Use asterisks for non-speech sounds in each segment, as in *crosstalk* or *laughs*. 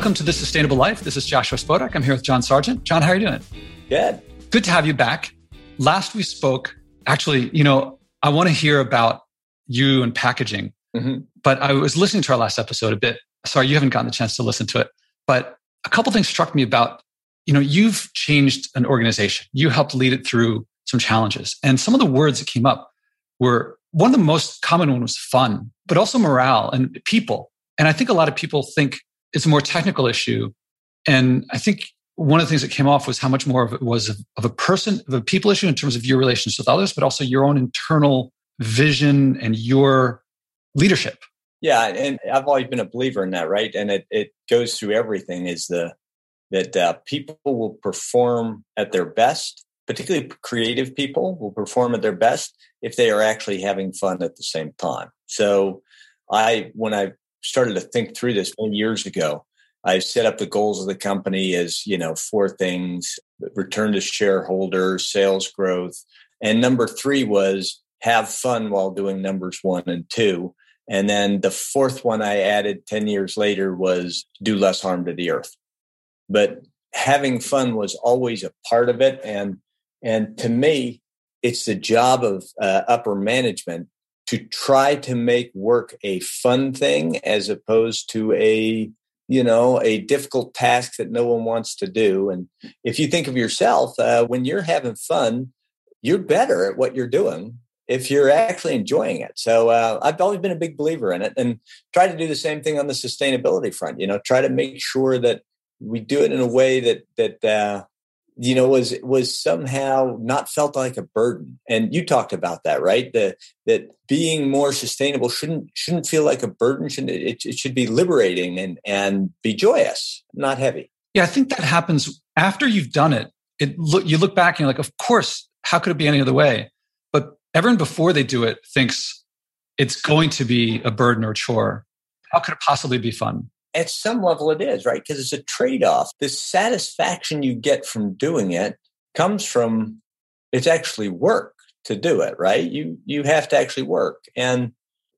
Welcome to The Sustainable Life. This is Joshua Spodek. I'm here with John Sargent. John, how are you doing? Good. Good to have you back. Last we spoke, actually, you know, I want to hear about you and packaging. Mm-hmm. But I was listening to our last episode a bit. Sorry, you haven't gotten the chance to listen to it. But a couple things struck me about, you know, you've changed an organization. You helped lead it through some challenges. And some of the words that came up were one of the most common one was fun, but also morale and people. And I think a lot of people think it's a more technical issue. And I think one of the things that came off was how much more of it was of, of a person, of a people issue in terms of your relations with others, but also your own internal vision and your leadership. Yeah, and I've always been a believer in that, right? And it, it goes through everything is the that uh, people will perform at their best, particularly creative people will perform at their best if they are actually having fun at the same time. So I when I started to think through this many years ago. I set up the goals of the company as, you know, four things return to shareholders, sales growth. And number three was have fun while doing numbers one and two. And then the fourth one I added 10 years later was do less harm to the earth. But having fun was always a part of it. And, and to me, it's the job of uh, upper management to try to make work a fun thing as opposed to a you know a difficult task that no one wants to do. And if you think of yourself uh, when you're having fun you're better at what you're doing if you're actually enjoying it. So uh, i've always been a big believer in it and try to do the same thing on the sustainability front you know try to make sure that we do it in a way that that uh, you know was was somehow not felt like a burden. And you talked about that right? That that being more sustainable shouldn't shouldn't feel like a burden shouldn't it, it should be liberating and and be joyous not heavy. Yeah i think that happens after you've done it. It look you look back and you're like of course how could it be any other way? But everyone before they do it thinks it's going to be a burden or a chore. How could it possibly be fun at some level it is right? Because it's a trade-off. The satisfaction you get from doing it comes from it's actually work to do it right? You you have to actually work. And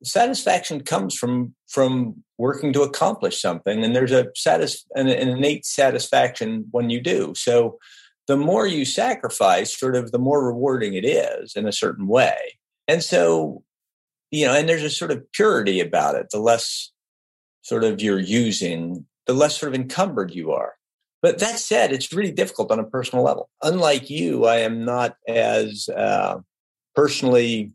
satisfaction comes from from working to accomplish something and there's a satis an, an innate satisfaction when you do. So the more you sacrifice sort of the more rewarding it is in a certain way. And so you know and there's a sort of purity about it the less sort of you're using, the less sort of encumbered you are. But that said, it's really difficult on a personal level. Unlike you, I am not as uh, personally,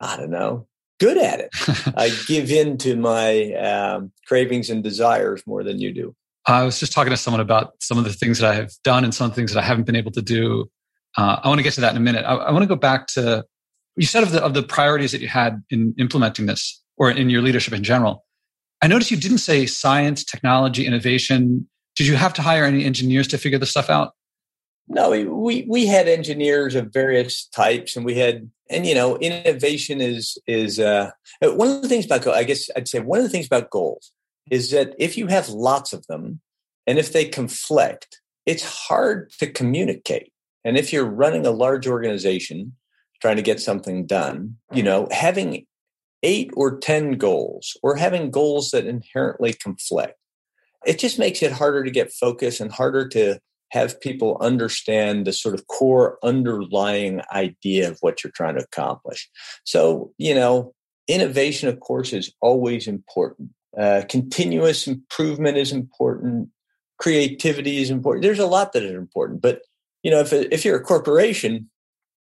I don't know, good at it. I *laughs* give in to my um, cravings and desires more than you do. I was just talking to someone about some of the things that I have done and some things that I haven't been able to do. Uh, I want to get to that in a minute. I, I want to go back to you said of the of the priorities that you had in implementing this or in your leadership in general. I noticed you didn't say science, technology, innovation. Did you have to hire any engineers to figure this stuff out? No, we we had engineers of various types, and we had, and you know, innovation is is uh, one of the things about. I guess I'd say one of the things about goals is that if you have lots of them, and if they conflict, it's hard to communicate. And if you're running a large organization trying to get something done, you know, having eight or 10 goals or having goals that inherently conflict. It just makes it harder to get focus and harder to have people understand the sort of core underlying idea of what you're trying to accomplish. So, you know, innovation, of course, is always important. Uh, continuous improvement is important. Creativity is important. There's a lot that is important. But, you know, if, if you're a corporation,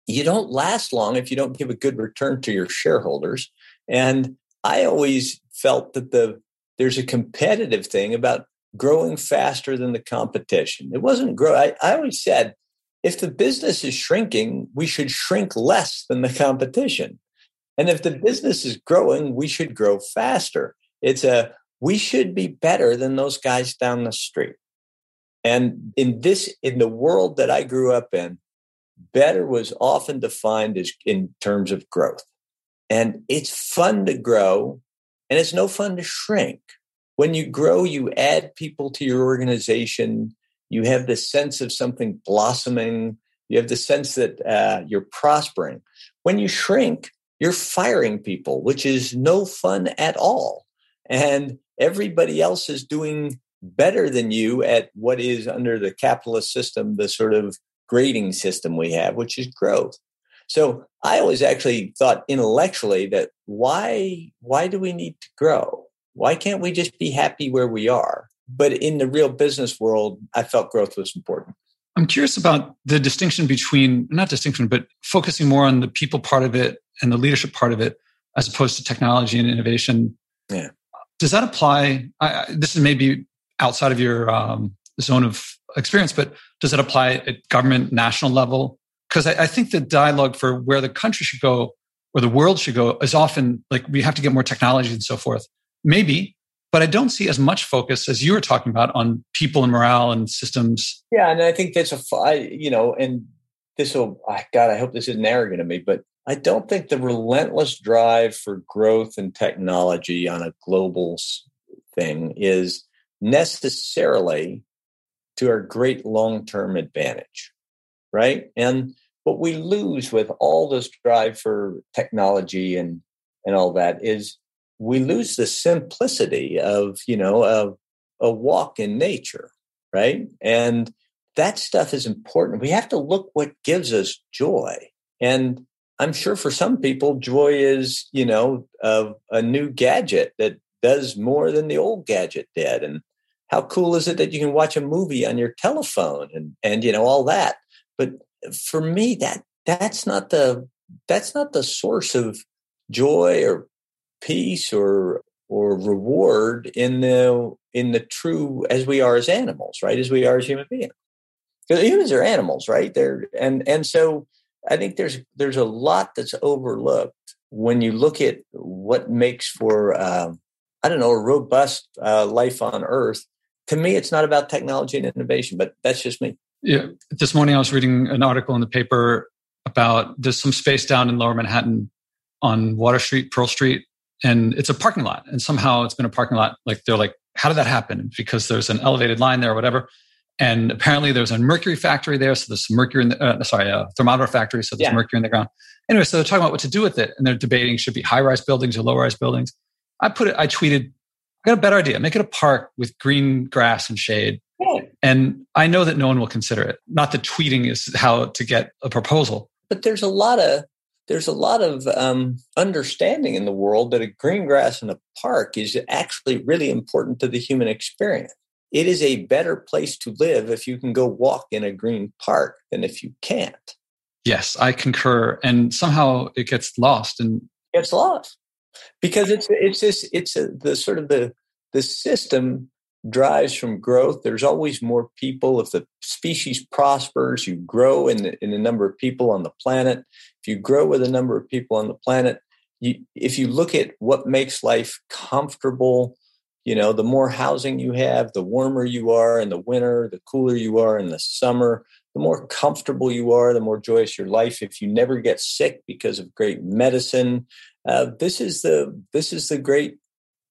you don't last long if you don't give a good return to your shareholders and I always felt that the there's a competitive thing about growing faster than the competition. It wasn't grow. I, I always said if the business is shrinking, we should shrink less than the competition. And if the business is growing, we should grow faster. It's a we should be better than those guys down the street. And in this, in the world that I grew up in, better was often defined as in terms of growth. And it's fun to grow and it's no fun to shrink. When you grow, you add people to your organization. You have the sense of something blossoming. You have the sense that uh, you're prospering. When you shrink, you're firing people, which is no fun at all. And everybody else is doing better than you at what is under the capitalist system, the sort of grading system we have, which is growth. So I always actually thought intellectually that why why do we need to grow? Why can't we just be happy where we are? But in the real business world, I felt growth was important. I'm curious about the distinction between not distinction, but focusing more on the people part of it and the leadership part of it, as opposed to technology and innovation. Yeah. Does that apply? I, this is maybe outside of your um, zone of experience, but does it apply at government, national level? Because I, I think the dialogue for where the country should go or the world should go is often like we have to get more technology and so forth. Maybe, but I don't see as much focus as you were talking about on people and morale and systems. Yeah, and I think that's a, I, you know, and this will, God, I hope this isn't arrogant of me, but I don't think the relentless drive for growth and technology on a global thing is necessarily to our great long term advantage, right? And what we lose with all this drive for technology and and all that is we lose the simplicity of you know of a walk in nature, right? And that stuff is important. We have to look what gives us joy. And I'm sure for some people, joy is, you know, a, a new gadget that does more than the old gadget did. And how cool is it that you can watch a movie on your telephone and, and, you know, all that. But for me, that, that's not the, that's not the source of joy or peace or, or reward in the, in the true, as we are as animals, right? As we are as human beings. Because humans are animals, right? They're, and, and so, I think there's there's a lot that's overlooked when you look at what makes for uh, I don't know a robust uh, life on Earth. To me, it's not about technology and innovation, but that's just me. Yeah, this morning I was reading an article in the paper about there's some space down in Lower Manhattan on Water Street, Pearl Street, and it's a parking lot. And somehow it's been a parking lot. Like they're like, how did that happen? Because there's an elevated line there or whatever. And apparently there's a mercury factory there. So there's mercury in the, uh, sorry, a thermometer factory. So there's yeah. mercury in the ground. Anyway, so they're talking about what to do with it. And they're debating should be high rise buildings or low rise buildings. I put it, I tweeted, I got a better idea. Make it a park with green grass and shade. Yeah. And I know that no one will consider it. Not that tweeting is how to get a proposal. But there's a lot of, there's a lot of um, understanding in the world that a green grass in a park is actually really important to the human experience it is a better place to live if you can go walk in a green park than if you can't. Yes, I concur. And somehow it gets lost and gets lost because it's it's this it's a, the sort of the the system drives from growth. There's always more people. If the species prospers, you grow in the, in the number of people on the planet. If you grow with the number of people on the planet, you, if you look at what makes life comfortable you know the more housing you have the warmer you are in the winter the cooler you are in the summer the more comfortable you are the more joyous your life if you never get sick because of great medicine uh, this is the this is the great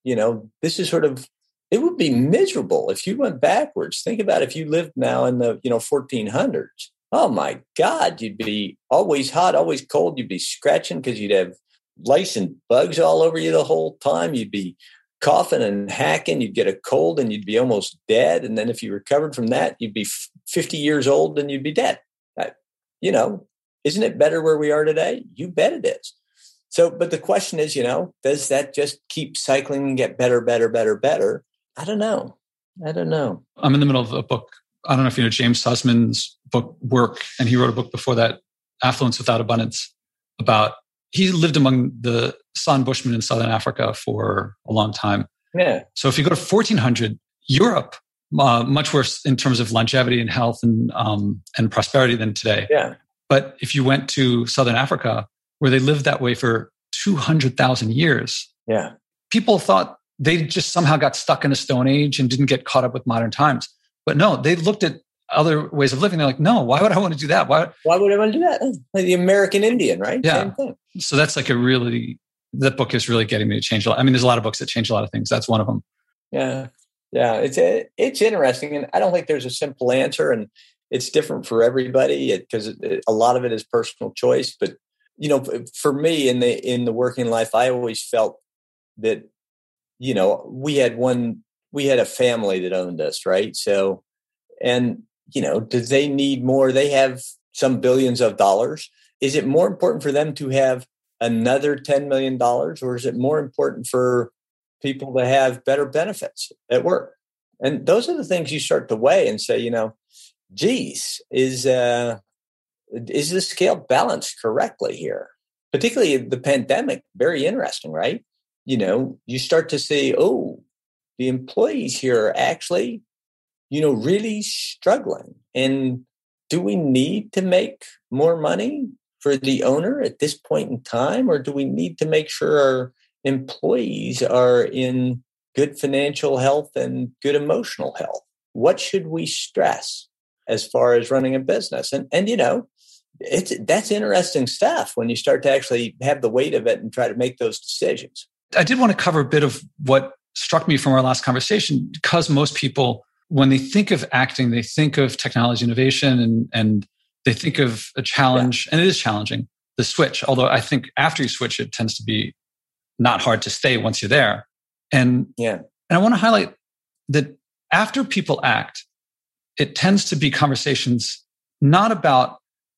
you know this is sort of it would be miserable if you went backwards think about if you lived now in the you know 1400s oh my god you'd be always hot always cold you'd be scratching because you'd have lice and bugs all over you the whole time you'd be coughing and hacking, you'd get a cold and you'd be almost dead. And then if you recovered from that, you'd be 50 years old and you'd be dead. Uh, you know, isn't it better where we are today? You bet it is. So, but the question is, you know, does that just keep cycling and get better, better, better, better? I don't know. I don't know. I'm in the middle of a book. I don't know if you know James Suzman's book Work, and he wrote a book before that, Affluence Without Abundance, about he lived among the San Bushmen in Southern Africa for a long time. Yeah. So if you go to 1400, Europe, uh, much worse in terms of longevity and health and um, and prosperity than today. Yeah. But if you went to Southern Africa, where they lived that way for 200,000 years, yeah, people thought they just somehow got stuck in a stone age and didn't get caught up with modern times. But no, they looked at other ways of living. They're like, no, why would I want to do that? Why? Why would I want to do that? *laughs* Like the American Indian, right? Yeah. So that's like a really that book is really getting me to change a lot. I mean, there's a lot of books that change a lot of things. That's one of them. Yeah, yeah. It's eh, it's interesting, and I don't think there's a simple answer, and it's different for everybody because a lot of it is personal choice. But you know, for me in the in the working life, I always felt that you know we had one we had a family that owned us, right? So, and you know, do they need more? They have some billions of dollars. Is it more important for them to have another $10 million or is it more important for people to have better benefits at work? And those are the things you start to weigh and say, you know, geez, is uh, is the scale balanced correctly here? Particularly the pandemic, very interesting, right? You know, you start to see, oh, the employees here are actually, you know, really struggling. And do we need to make more money for the owner at this point in time, or do we need to make sure our employees are in good financial health and good emotional health? What should we stress as far as running a business? And and you know, it's that's interesting stuff when you start to actually have the weight of it and try to make those decisions. I did want to cover a bit of what struck me from our last conversation because most people when they think of acting they think of technology innovation and and they think of a challenge yeah. and it is challenging the switch although i think after you switch it tends to be not hard to stay once you're there. And yeah. and i want to highlight that after people act it tends to be conversations not about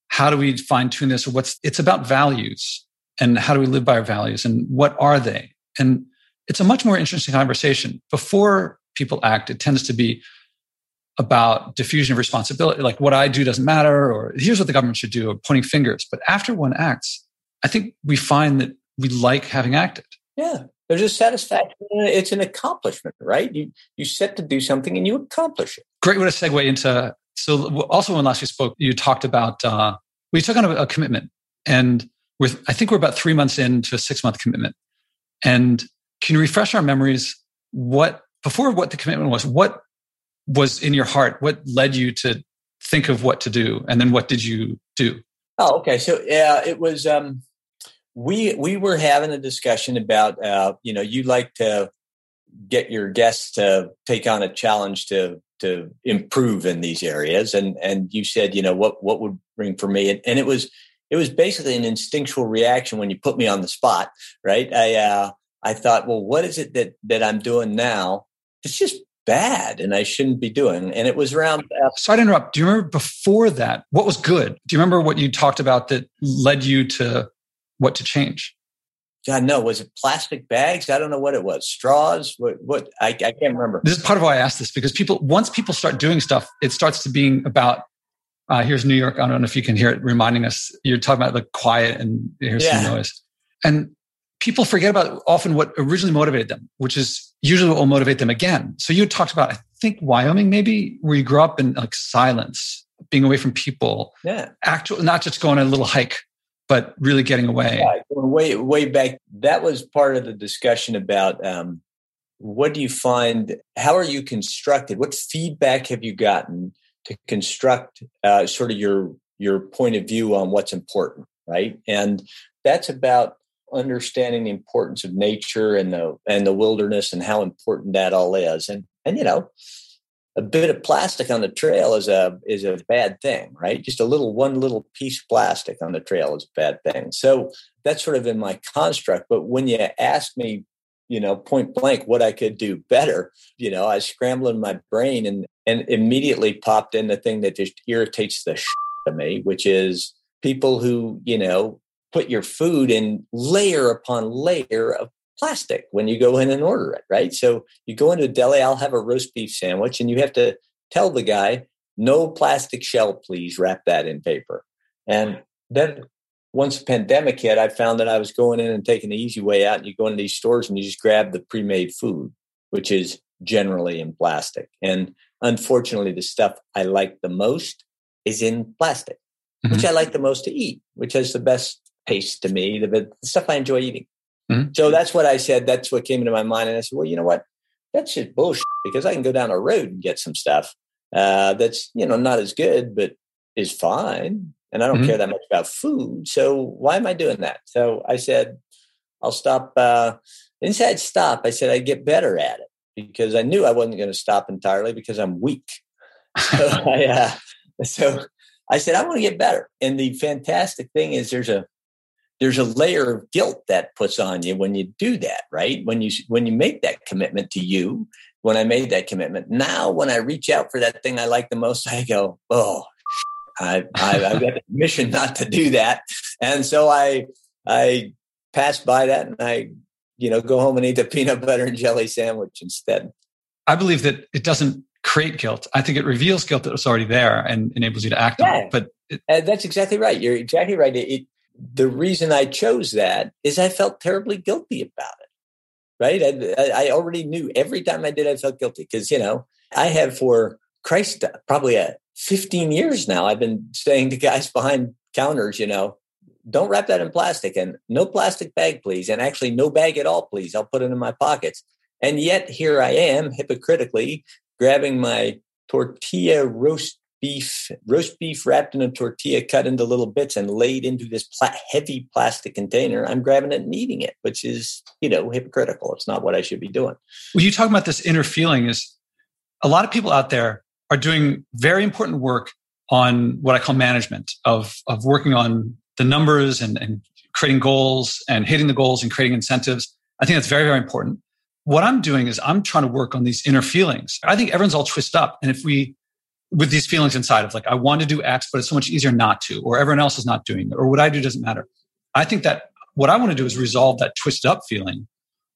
how do we fine tune this or what's it's about values and how do we live by our values and what are they and it's a much more interesting conversation. Before people act it tends to be about diffusion of responsibility like what i do doesn't matter or here's what the government should do or pointing fingers. But after one acts i think we find that we like having acted. Yeah. There's a satisfaction it's an accomplishment right? You you set to do something and you accomplish it. Great way to segue into so also when last we spoke you talked about uh, we took on a, a commitment. And with i think we're about three months into a six month commitment and can you refresh our memories? What before what the commitment was what was in your heart? What led you to think of what to do? And then what did you do? Oh okay. So yeah it was um we we were having a discussion about uh you know you'd like to get your guests to take on a challenge to to improve in these areas. And and you said you know what what would bring for me? And, and it was it was basically an instinctual reaction when you put me on the spot right i uh i thought well what is it that that i'm doing now it's just bad and i shouldn't be doing and it was around uh, sorry to interrupt do you remember before that what was good do you remember what you talked about that led you to what to change God, no, was it plastic bags? I don't know what it was. Straws? What? What? I, I can't remember. This is part of why I asked this because people, once people start doing stuff, it starts to being about. Uh, here's New York. I don't know if you can hear it reminding us. You're talking about the quiet and here's yeah. some noise, and people forget about often what originally motivated them, which is usually what will motivate them again. So you talked about, I think Wyoming, maybe where you grew up in like silence, being away from people. Yeah. Actual, not just going on a little hike but really getting away. Yeah, way way back, that was part of the discussion about um, what do you find? How are you constructed? What feedback have you gotten to construct uh, sort of your your point of view on what's important, right? And that's about understanding the importance of nature and the and the wilderness and how important that all is. And and you know, a bit of plastic on the trail is a is a bad thing, right? Just a little one little piece of plastic on the trail is a bad thing. So that's sort of in my construct. But when you ask me, you know, point blank what I could do better, you know, I scrambled in my brain and and immediately popped in the thing that just irritates the shit of me, which is people who, you know, put your food in layer upon layer of plastic when you go in and order it, right? So you go into a deli, I'll have a roast beef sandwich, and you have to tell the guy, no plastic shell, please wrap that in paper. And then once the pandemic hit, I found that I was going in and taking the easy way out. And you go into these stores and you just grab the pre made food, which is generally in plastic. And unfortunately, the stuff I like the most is in plastic, mm-hmm. which I like the most to eat, which has the best taste to me, the, the stuff I enjoy eating. Mm-hmm. So that's what I said. That's what came into my mind. And I said, well, you know what? That's just bullshit because I can go down a road and get some stuff uh, that's, you know, not as good, but is fine. And I don't mm-hmm. care that much about food. So why am I doing that? So I said, I'll stop. Uh, inside stop, I said I'd get better at it because I knew I wasn't going to stop entirely because I'm weak. so, *laughs* I, uh, so I said, I want to get better. And the fantastic thing is there's a, there's a layer of guilt that puts on you when you do that, right? When you when you make that commitment to you, when I made that commitment. Now, when I reach out for that thing I like the most, I go, oh, I, I, have got the mission not to do that, and so I I pass by that and I you know go home and eat the peanut butter and jelly sandwich instead. I believe that it doesn't create guilt. I think it reveals guilt that was already there and enables you to act yeah. on it. But it, that's exactly right. You're exactly right. It, it, the reason I chose that is I felt terribly guilty about it. Right? I, I already knew every time I did, I felt guilty because you know I have for Christ probably a 15 years now. I've been saying to guys behind counters, you know, don't wrap that in plastic and no plastic bag, please. And actually, no bag at all, please. I'll put it in my pockets. And yet, here I am hypocritically grabbing my tortilla roast beef, roast beef wrapped in a tortilla, cut into little bits and laid into this pla- heavy plastic container. I'm grabbing it and eating it, which is, you know, hypocritical. It's not what I should be doing. Well, you talk about this inner feeling is a lot of people out there are doing very important work on what I call management of, of working on the numbers and, and creating goals and hitting the goals and creating incentives. I think that's very, very important what I'm doing is I'm trying to work on these inner feelings. I think everyone's all twisted up. And if we, with these feelings inside of like, I want to do X, but it's so much easier not to, or everyone else is not doing it, or what I do doesn't matter. I think that what I want to do is resolve that twisted up feeling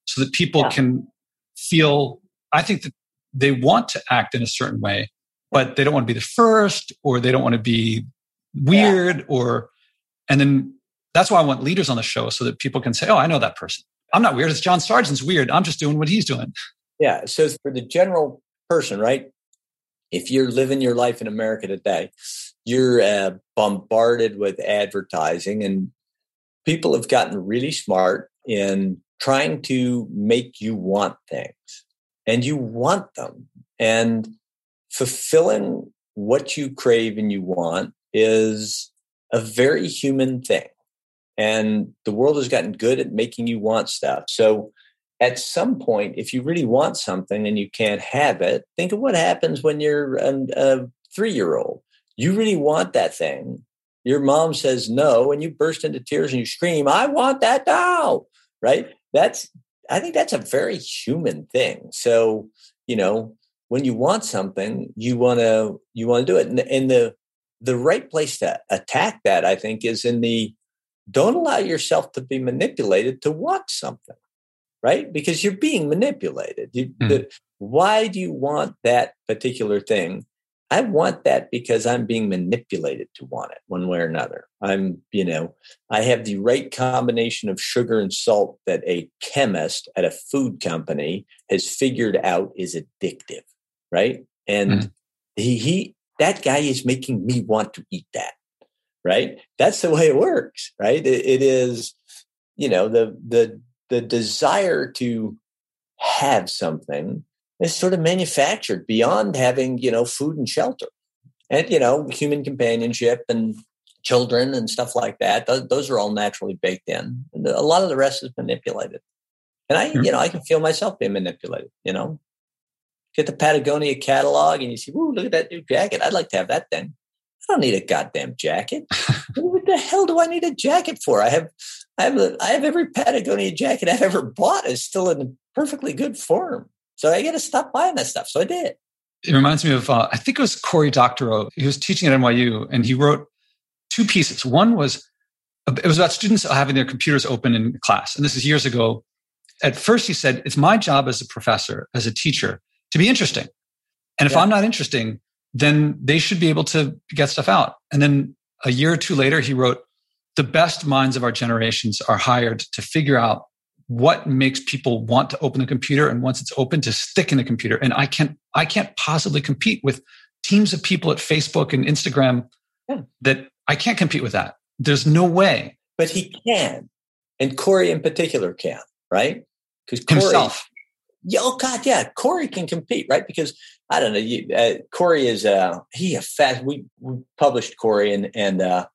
so that people yeah. can feel, I think that they want to act in a certain way, but they don't want to be the first, or they don't want to be weird, yeah. or, and then that's why I want leaders on the show so that people can say, oh, I know that person. I'm not weird. It's John Sargent's weird. I'm just doing what he's doing. Yeah. So for the general person, right? If you're living your life in America today, you're uh, bombarded with advertising, and people have gotten really smart in trying to make you want things, and you want them, and fulfilling what you crave and you want is a very human thing. And the world has gotten good at making you want stuff. So at some point, if you really want something and you can't have it, think of what happens when you're a, a three year old. You really want that thing. Your mom says no, and you burst into tears and you scream, I want that now. Right? That's, I think that's a very human thing. So, you know, when you want something, you want to, you want to do it. And, and the, the right place to attack that, I think, is in the don't allow yourself to be manipulated to want something, right? Because you're being manipulated. You, mm. the, why do you want that particular thing? I want that because I'm being manipulated to want it one way or another. I'm, you know, I have the right combination of sugar and salt that a chemist at a food company has figured out is addictive, right? And mm. he, he, that guy is making me want to eat that right? That's the way it works, right? it, it is, you know, the the the desire to have something is sort of manufactured beyond having, you know, food and shelter. And, you know, human companionship and children and stuff like that. Those, those are all naturally baked in. And a lot of the rest is manipulated. And I, you know, I can feel myself being manipulated, you know. Get the Patagonia catalog and you see, ooh, look at that new jacket. I'd like to have that thing. I don't need a goddamn jacket. *laughs* what the hell do I need a jacket for? I have, I have, a, I have every Patagonia jacket I've ever bought is still in perfectly good form. So I got to stop buying that stuff. So I did. It reminds me of, uh, I think it was Cory Doctorow. He was teaching at NYU and he wrote two pieces. One was, it was about students having their computers open in class. And this is years ago. At first, he said, it's my job as a professor, as a teacher, to be interesting. And if yeah. I'm not interesting, then they should be able to get stuff out. And then a year or two later, he wrote, The best minds of our generations are hired to figure out what makes people want to open the computer and once it's open to stick in the computer. And I can't I can't possibly compete with teams of people at Facebook and Instagram yeah. that I can't compete with that. There's no way. But he can. And Cory in particular can, right? Because himself. Yeah, oh God, yeah. Cory can compete, right? Because I don't know. You, uh, Cory is uh, he a fast. We, we published Cory, and and uh,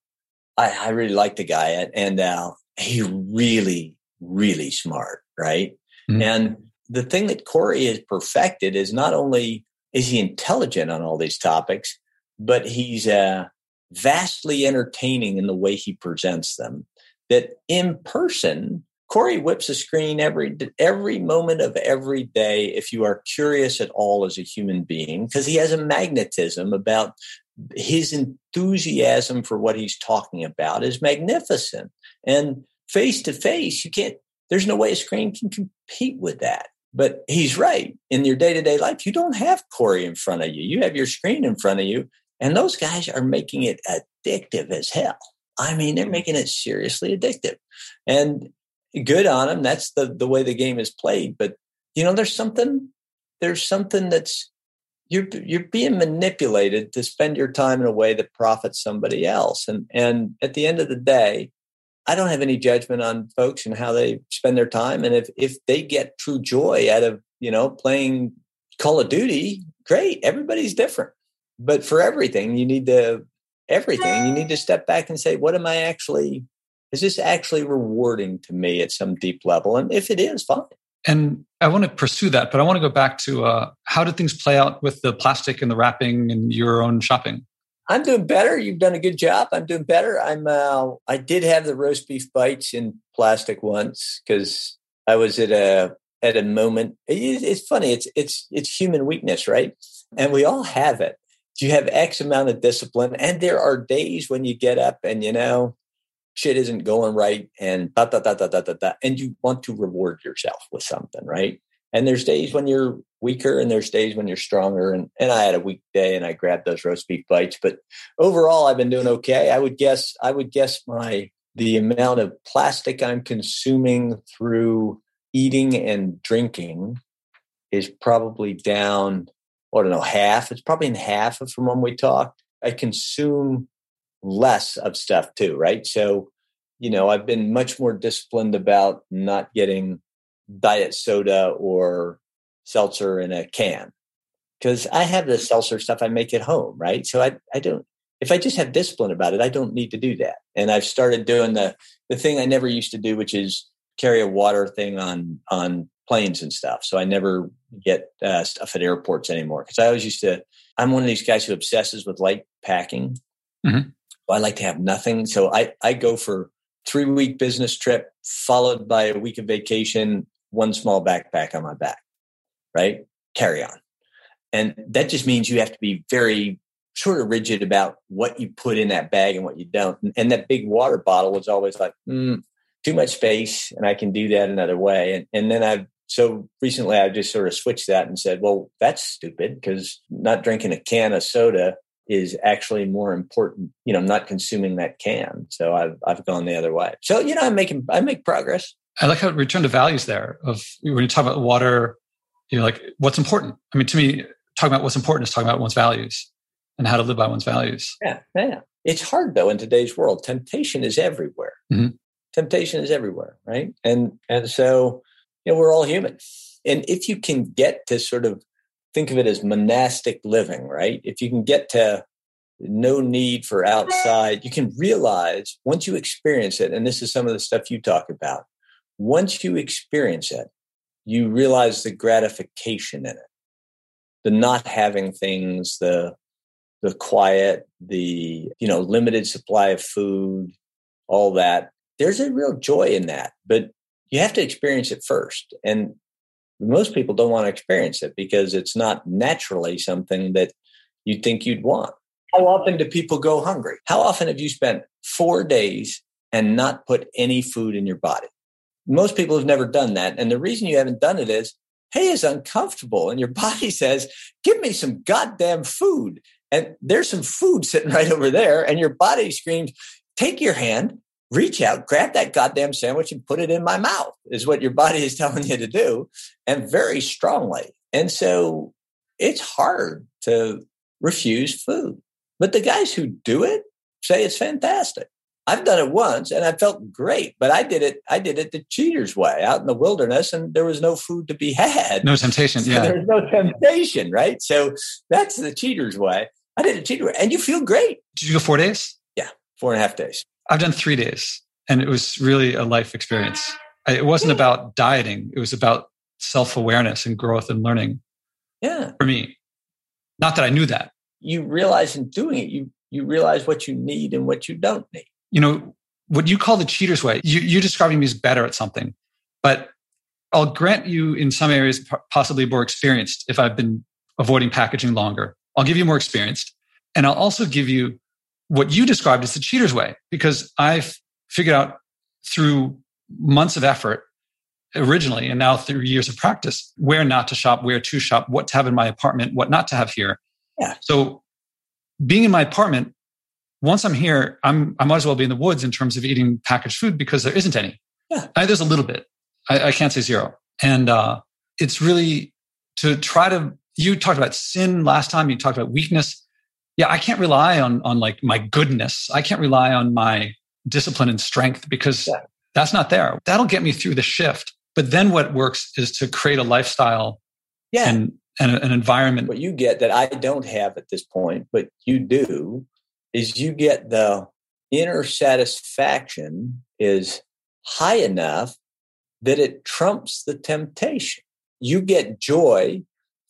I, I really like the guy, and, and uh, he really really smart, right? Mm-hmm. And the thing that Cory has perfected is not only is he intelligent on all these topics, but he's uh, vastly entertaining in the way he presents them. that in person, Cory whips a screen every every moment of every day if you are curious at all as a human being because he has a magnetism about his enthusiasm for what he's talking about is magnificent. And face to face you can't there's no way a screen can compete with that. But he's right. In your day-to-day life you don't have Cory in front of you. You have your screen in front of you and those guys are making it addictive as hell. I mean, they're hmm. making it seriously addictive. And good on them. That's the the way the game is played. But you know, there's something there's something that's you're you're being manipulated to spend your time in a way that profits somebody else. And and at the end of the day, I don't have any judgment on folks and how they spend their time. And if if they get true joy out of you know playing Call of Duty, great. Everybody's different. But for everything, you need to everything. You need to step back and say, what am I actually is this actually rewarding to me at some deep level? And if it is, fine. And I want to pursue that, but I want to go back to uh, how did things play out with the plastic and the wrapping and your own shopping? I'm doing better. You've done a good job. I'm doing better. I'm. Uh, I did have the roast beef bites in plastic once because I was at a at a moment. It's funny. It's it's it's human weakness, right? And we all have it. You have X amount of discipline, and there are days when you get up and you know shit isn't going right and da, da, da, da, da, da, da, and you want to reward yourself with something, right? And there's days when you're weaker and there's days when you're stronger. And, and I had a weak day and I grabbed those roast beef bites. But overall, I've been doing okay. I would guess, I would guess my, the amount of plastic I'm consuming through eating and drinking is probably down, I don't know, half. It's probably in half from when we talked. I consume less of stuff too, right? So, you know, I've been much more disciplined about not getting diet soda or seltzer in a can because I have the seltzer stuff I make at home, right? So I, I don't, if I just have discipline about it, I don't need to do that. And I've started doing the, the thing I never used to do, which is carry a water thing on, on planes and stuff. So I never get uh, stuff at airports anymore because I always used to, I'm one of these guys who obsesses with light packing. Mm-hmm. I like to have nothing. So I, I go for three week business trip followed by a week of vacation, one small backpack on my back, right? Carry on. And that just means you have to be very sort of rigid about what you put in that bag and what you don't. And, and that big water bottle was always like, mm, too much space and I can do that another way. And, and then I've, so recently I just sort of switched that and said, well, that's stupid because not drinking a can of soda is actually more important, you know, I'm not consuming that can. So I've I've gone the other way. So, you know, I'm making I make progress. I like how return to values there of when you talk about water, you know, like what's important. I mean, to me, talking about what's important is talking about one's values and how to live by one's values. Yeah, yeah. It's hard though in today's world. Temptation is everywhere. Mm-hmm. Temptation is everywhere, right? And and so, you know, we're all human. And if you can get to sort of think of it as monastic living, right? If you can get to no need for outside, you can realize once you experience it, and this is some of the stuff you talk about, once you experience it, you realize the gratification in it, the not having things, the the quiet, the you know limited supply of food, all that. There's a real joy in that, but you have to experience it first. And most people don't want to experience it because it's not naturally something that you think you'd want. How often do people go hungry? How often have you spent four days and not put any food in your body? Most people have never done that. And the reason you haven't done it is, hey, it's uncomfortable. And your *laughs* body says, give me some goddamn food. And there's some food sitting *laughs* right over there. And your body screams, take your hand, reach out, grab that goddamn sandwich and put it in my mouth, is what your body is *laughs* telling you to do, and very strongly. And so it's hard to refuse food. But the guys who do it say it's fantastic. I've done it once and I felt great, but I did it. I did it the cheater's way out in the wilderness, and there was no food to be *laughs* had. No temptation. So yeah, there's no temptation, right? So that's the cheater's way. I did it cheater way, and you feel great. Did you go four days? Yeah, four and a half days. I've done three days and it was really a life experience. It wasn't about dieting. It was about self awareness and growth and learning. Yeah. For me, not that I knew that. You realize in doing it, you, you realize what you need and what you don't need. You know, what you call the cheater's way. You, you're describing me as better at something, but I'll grant you in some areas possibly more experienced if I've been avoiding packaging longer. I'll give you more experienced. And I'll also give you what you described as the cheater's way, because I've figured out through months of effort originally and now through years of practice where not to shop, where to shop, what to have in my apartment, what not to have here. Yeah. So being in my apartment, once I'm here, I'm I might as well be in the woods in terms of eating packaged food because there isn't any. Yeah. I, there's a little bit. I, I can't say zero. And uh, it's really to try to you talked about sin last time, you talked about weakness. Yeah, I can't rely on on like my goodness. I can't rely on my discipline and strength because yeah. that's not there. That'll get me through the shift. But then what works is to create a lifestyle yeah. and, and an environment. What you get that I don't have at this point, but you do, is you get the inner satisfaction is high enough that it trumps the temptation. You get joy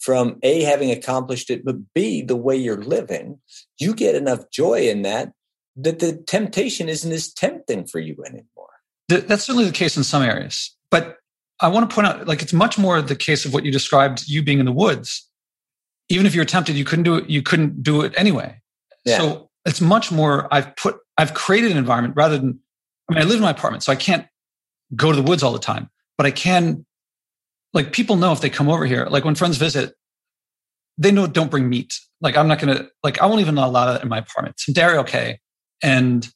from A, having accomplished it, but B, the way you're living. You get enough joy in that that the temptation isn't as tempting for you anymore. That's certainly the case in some areas. But I want to point out, like, it's much more the case of what you described, you being in the woods. Even if you're tempted, you couldn't do it. You couldn't do it anyway. Yeah. So it's much more. I've put, I've created an environment rather than. I mean, I live in my apartment, so I can't go to the woods all the time, but I can. Like people know if they come over here, like when friends visit, they know don't bring meat. Like I'm not gonna like I won't even allow that in my apartment. Some dairy, okay, and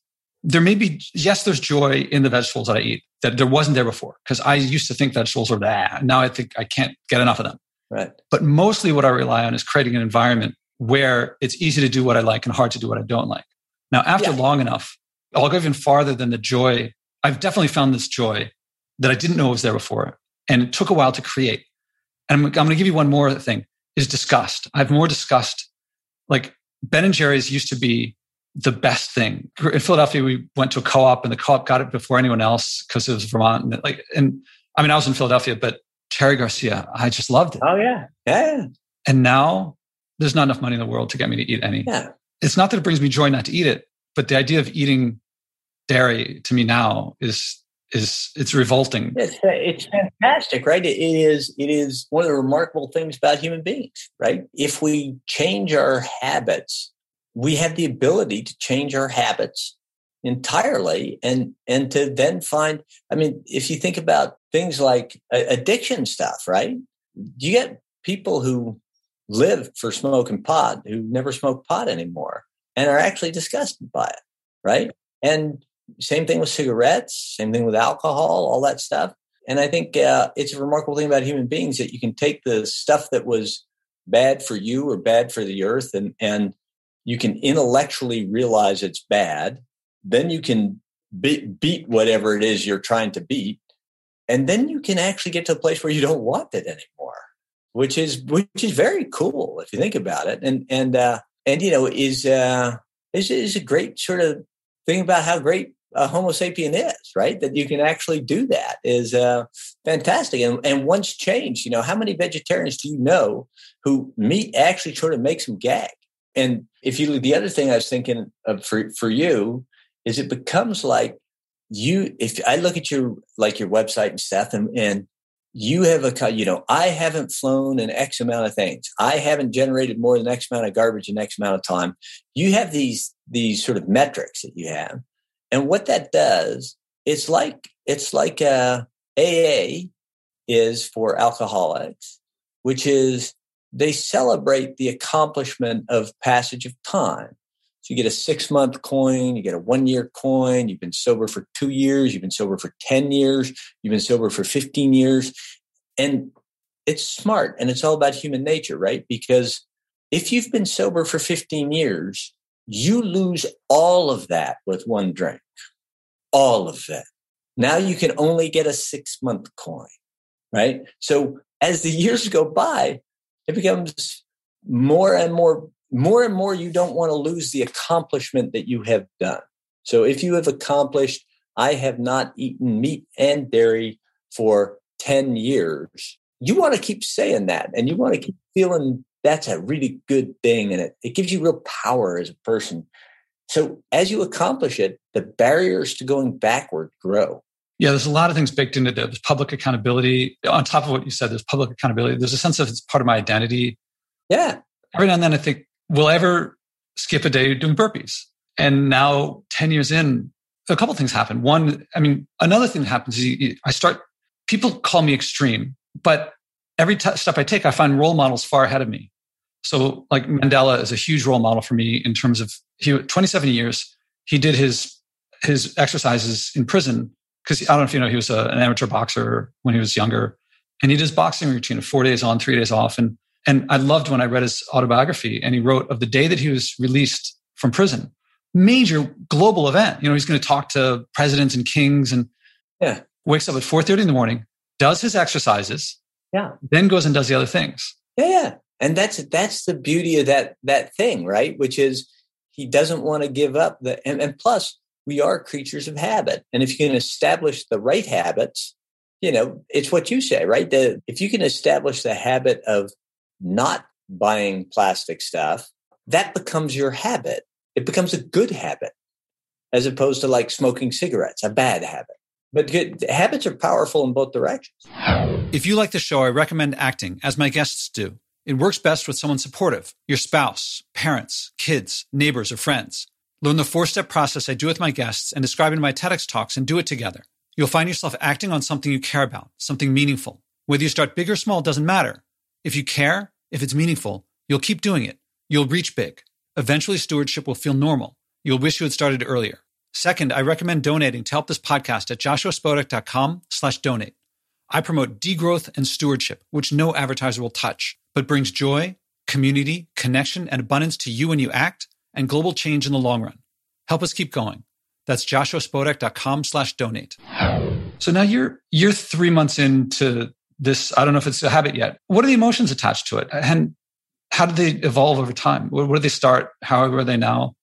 there may be yes, there's joy in the vegetables that I eat that there wasn't there before because I used to think vegetables were bad. Now I think I can't get enough of them. Right. But mostly what I rely on is creating an environment where it's easy to do what I like and hard to do what I don't like. Now, after yeah. long enough, I'll go even farther than the joy. I've definitely found this joy that I didn't know was there before. And it took a while to create. And I'm, I'm going to give you one more thing is disgust. I've more disgust. Like Ben and Jerry's used to be the best thing. In Philadelphia, we went to a co-op and the co-op got it before anyone else because it was Vermont. And like, and I mean, I was in Philadelphia, but Cherry Garcia, I just loved it. Oh yeah. Yeah. And now there's not enough money in the world to get me to eat any. Yeah. It's not that it brings me joy not to eat it, but the idea of eating dairy to me now is is it's revolting. It's, uh, it's fantastic, right? It is it is one of the remarkable things about human beings, right? If we change our habits we have the ability to change our habits entirely and and to then find i mean if you think about things like uh, addiction stuff right you get people who live for smoking pot who never smoke pot anymore and are actually disgusted by it right and same thing with cigarettes same thing with alcohol all that stuff and i think uh, it's a remarkable thing about human beings that you can take the stuff that was bad for you or bad for the earth and and you can intellectually realize it's bad. Then you can be, beat whatever it is you're trying to beat. And then you can actually get to a place where you don't want it anymore, which is, which is very cool if you think about it. And, and, uh, and, you know, is, uh, is, is a great sort of thing about how great a Homo sapien is, right? That you can actually do that is uh, fantastic. And, and once changed, you know, how many vegetarians do you know who meat actually sort of makes them gag? And if you the other thing I was thinking of for for you is it becomes like you if I look at your like your website and stuff and, and you have a you know I haven't flown an X amount of things. I haven't generated more than X amount of garbage in X amount of time. You have these these sort of metrics that you have, and what that does, it's like it's like uh, AA is for alcoholics, which is they celebrate the accomplishment of passage of time. So you get a six month coin, you get a one year coin, you've been sober for two years, you've been sober for 10 years, you've been sober for 15 years. And it's smart and it's all about human nature, right? Because if you've been sober for 15 years, you lose all of that with one drink, all of that. Now you can only get a six month coin, right? So as the years go by, it becomes more and more more and more you don't want to lose the accomplishment that you have done so if you have accomplished i have not eaten meat and dairy for 10 years you want to keep saying that and you want to keep feeling that's a really good thing and it, it gives you real power as a person So as you accomplish it, the barriers to going backward grow. Yeah, there's a lot of things baked into there. There's public accountability. On top of what you said, there's public accountability. There's a sense of it's part of my identity. Yeah. Every now and then I think, will I ever skip a day doing burpees? And now, 10 years in, a couple things happen. One, I mean, another thing that happens is I start, people call me extreme, but every t- step I take, I find role models far ahead of me. So, like Mandela is a huge role model for me in terms of he 27 years. He did his his exercises in prison because I don't know if you know he was a, an amateur boxer when he was younger, and he did his boxing routine of four days on, three days off, and and I loved when I read his autobiography and he wrote of the day that he was released from prison, major global event. You know, he's going to talk to presidents and kings, and yeah, wakes up at 4:30 in the morning, does his exercises, yeah, then goes and does the other things. Yeah, yeah. And that's that's the beauty of that that thing right? Which is he doesn't want to give up the and, and plus we are creatures of habit. And if you can establish the right habits you know it's what you say right? The, if you can establish the habit of not buying plastic stuff that becomes your habit. It becomes a good habit as opposed to like smoking cigarettes a bad habit but good, habits are powerful in both directions if you like the show i recommend acting as my guests do it works best with someone supportive, your spouse, parents, kids, neighbors, or friends. Learn the four step process I do with my guests and describe in my TEDx talks and do it together. You'll find yourself acting on something you care about, something meaningful. Whether you start big or small doesn't matter. If you care, if it's meaningful, you'll keep doing it. You'll reach big. Eventually, stewardship will feel normal. You'll wish you had started earlier. Second, I recommend donating to help this podcast at joshuaspodek.com slash donate. I promote degrowth and stewardship, which no advertiser will touch but brings joy, community, connection, and abundance to you when you act and global change in the long run. Help us keep going. That's joshuaspodek.com slash donate. So now you're you're three months into this. I don't know if it's a habit yet. What are the emotions attached to it? And how did they evolve over time? Where, where did they start? How are they now?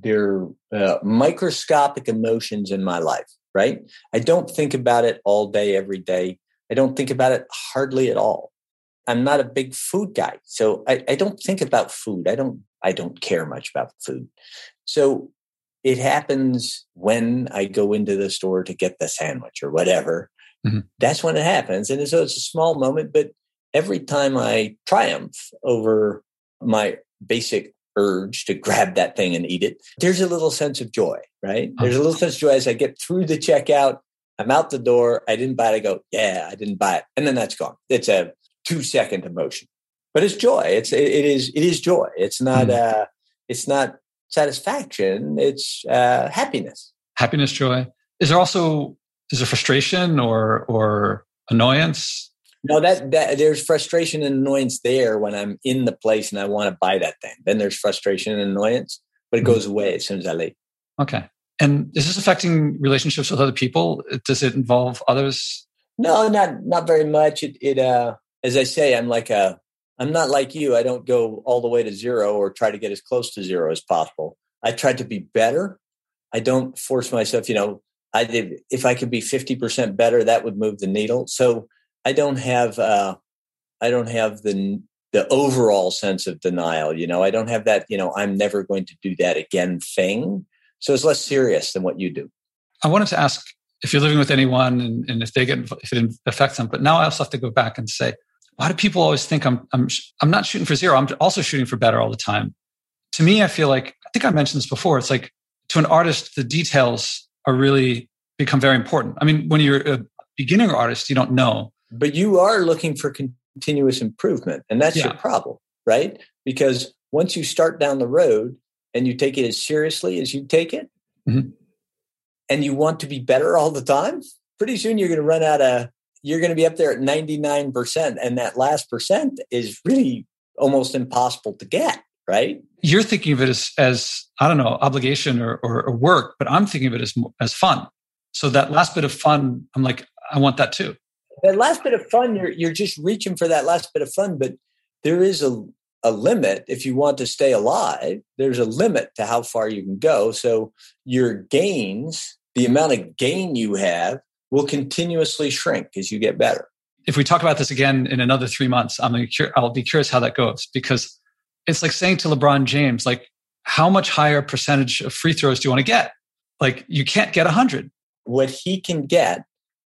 They're uh, microscopic emotions in my life, right? I don't think about it all day, every day. I don't think about it hardly at all. I'm not a big food guy, so I, I don't think about food. I don't I don't care much about food. So it happens when I go into the store to get the sandwich or whatever. Mm-hmm. That's when it happens. And so it's a small moment, but every time I triumph over my basic urge to grab that thing and eat it, there's a little sense of joy, right? There's a little sense of joy as I get through the checkout. I'm out the door. I didn't buy it. I go, yeah, I didn't buy it. And then that's gone. It's a two second emotion but it's joy it's it, it is it is joy it's not mm. uh it's not satisfaction it's uh happiness happiness joy is there also is there frustration or or annoyance no that that there's frustration and annoyance there when i'm in the place and i want to buy that thing then there's frustration and annoyance but it mm. goes away as soon as i leave okay and is this affecting relationships with other people does it involve others no not not very much it it uh as I say, I'm like a, I'm not like you. I don't go all the way to zero or try to get as close to zero as possible. I try to be better. I don't force myself, you know, I did, if I could be 50% better, that would move the needle. So I don't have, uh, I don't have the, the overall sense of denial. You know, I don't have that, you know, I'm never going to do that again thing. So it's less serious than what you do. I wanted to ask if you're living with anyone and, and if they get, if it affects them, but now I also have to go back and say, why do people always think I'm, I'm, I'm not shooting for zero? I'm also shooting for better all the time. To me, I feel like, I think I mentioned this before. It's like to an artist, the details are really become very important. I mean, when you're a beginner artist, you don't know. But you are looking for continuous improvement. And that's yeah. your problem, right? Because once you start down the road and you take it as seriously as you take it, mm-hmm. and you want to be better all the time, pretty soon you're going to run out of you're going to be up there at 99%. And that last percent is really almost impossible to get, right? You're thinking of it as, as I don't know, obligation or, or, or work, but I'm thinking of it as, as fun. So that last bit of fun, I'm like, I want that too. That last bit of fun, you're, you're just reaching for that last bit of fun, but there is a, a limit if you want to stay alive. There's a limit to how far you can go. So your gains, the amount of gain you have will continuously shrink as you get better. If we talk about this again in another three months, I'm I'll be curious how that goes because it's like saying to LeBron James, like, how much higher percentage of free throws do you want to get? Like you can't get 100. What he can get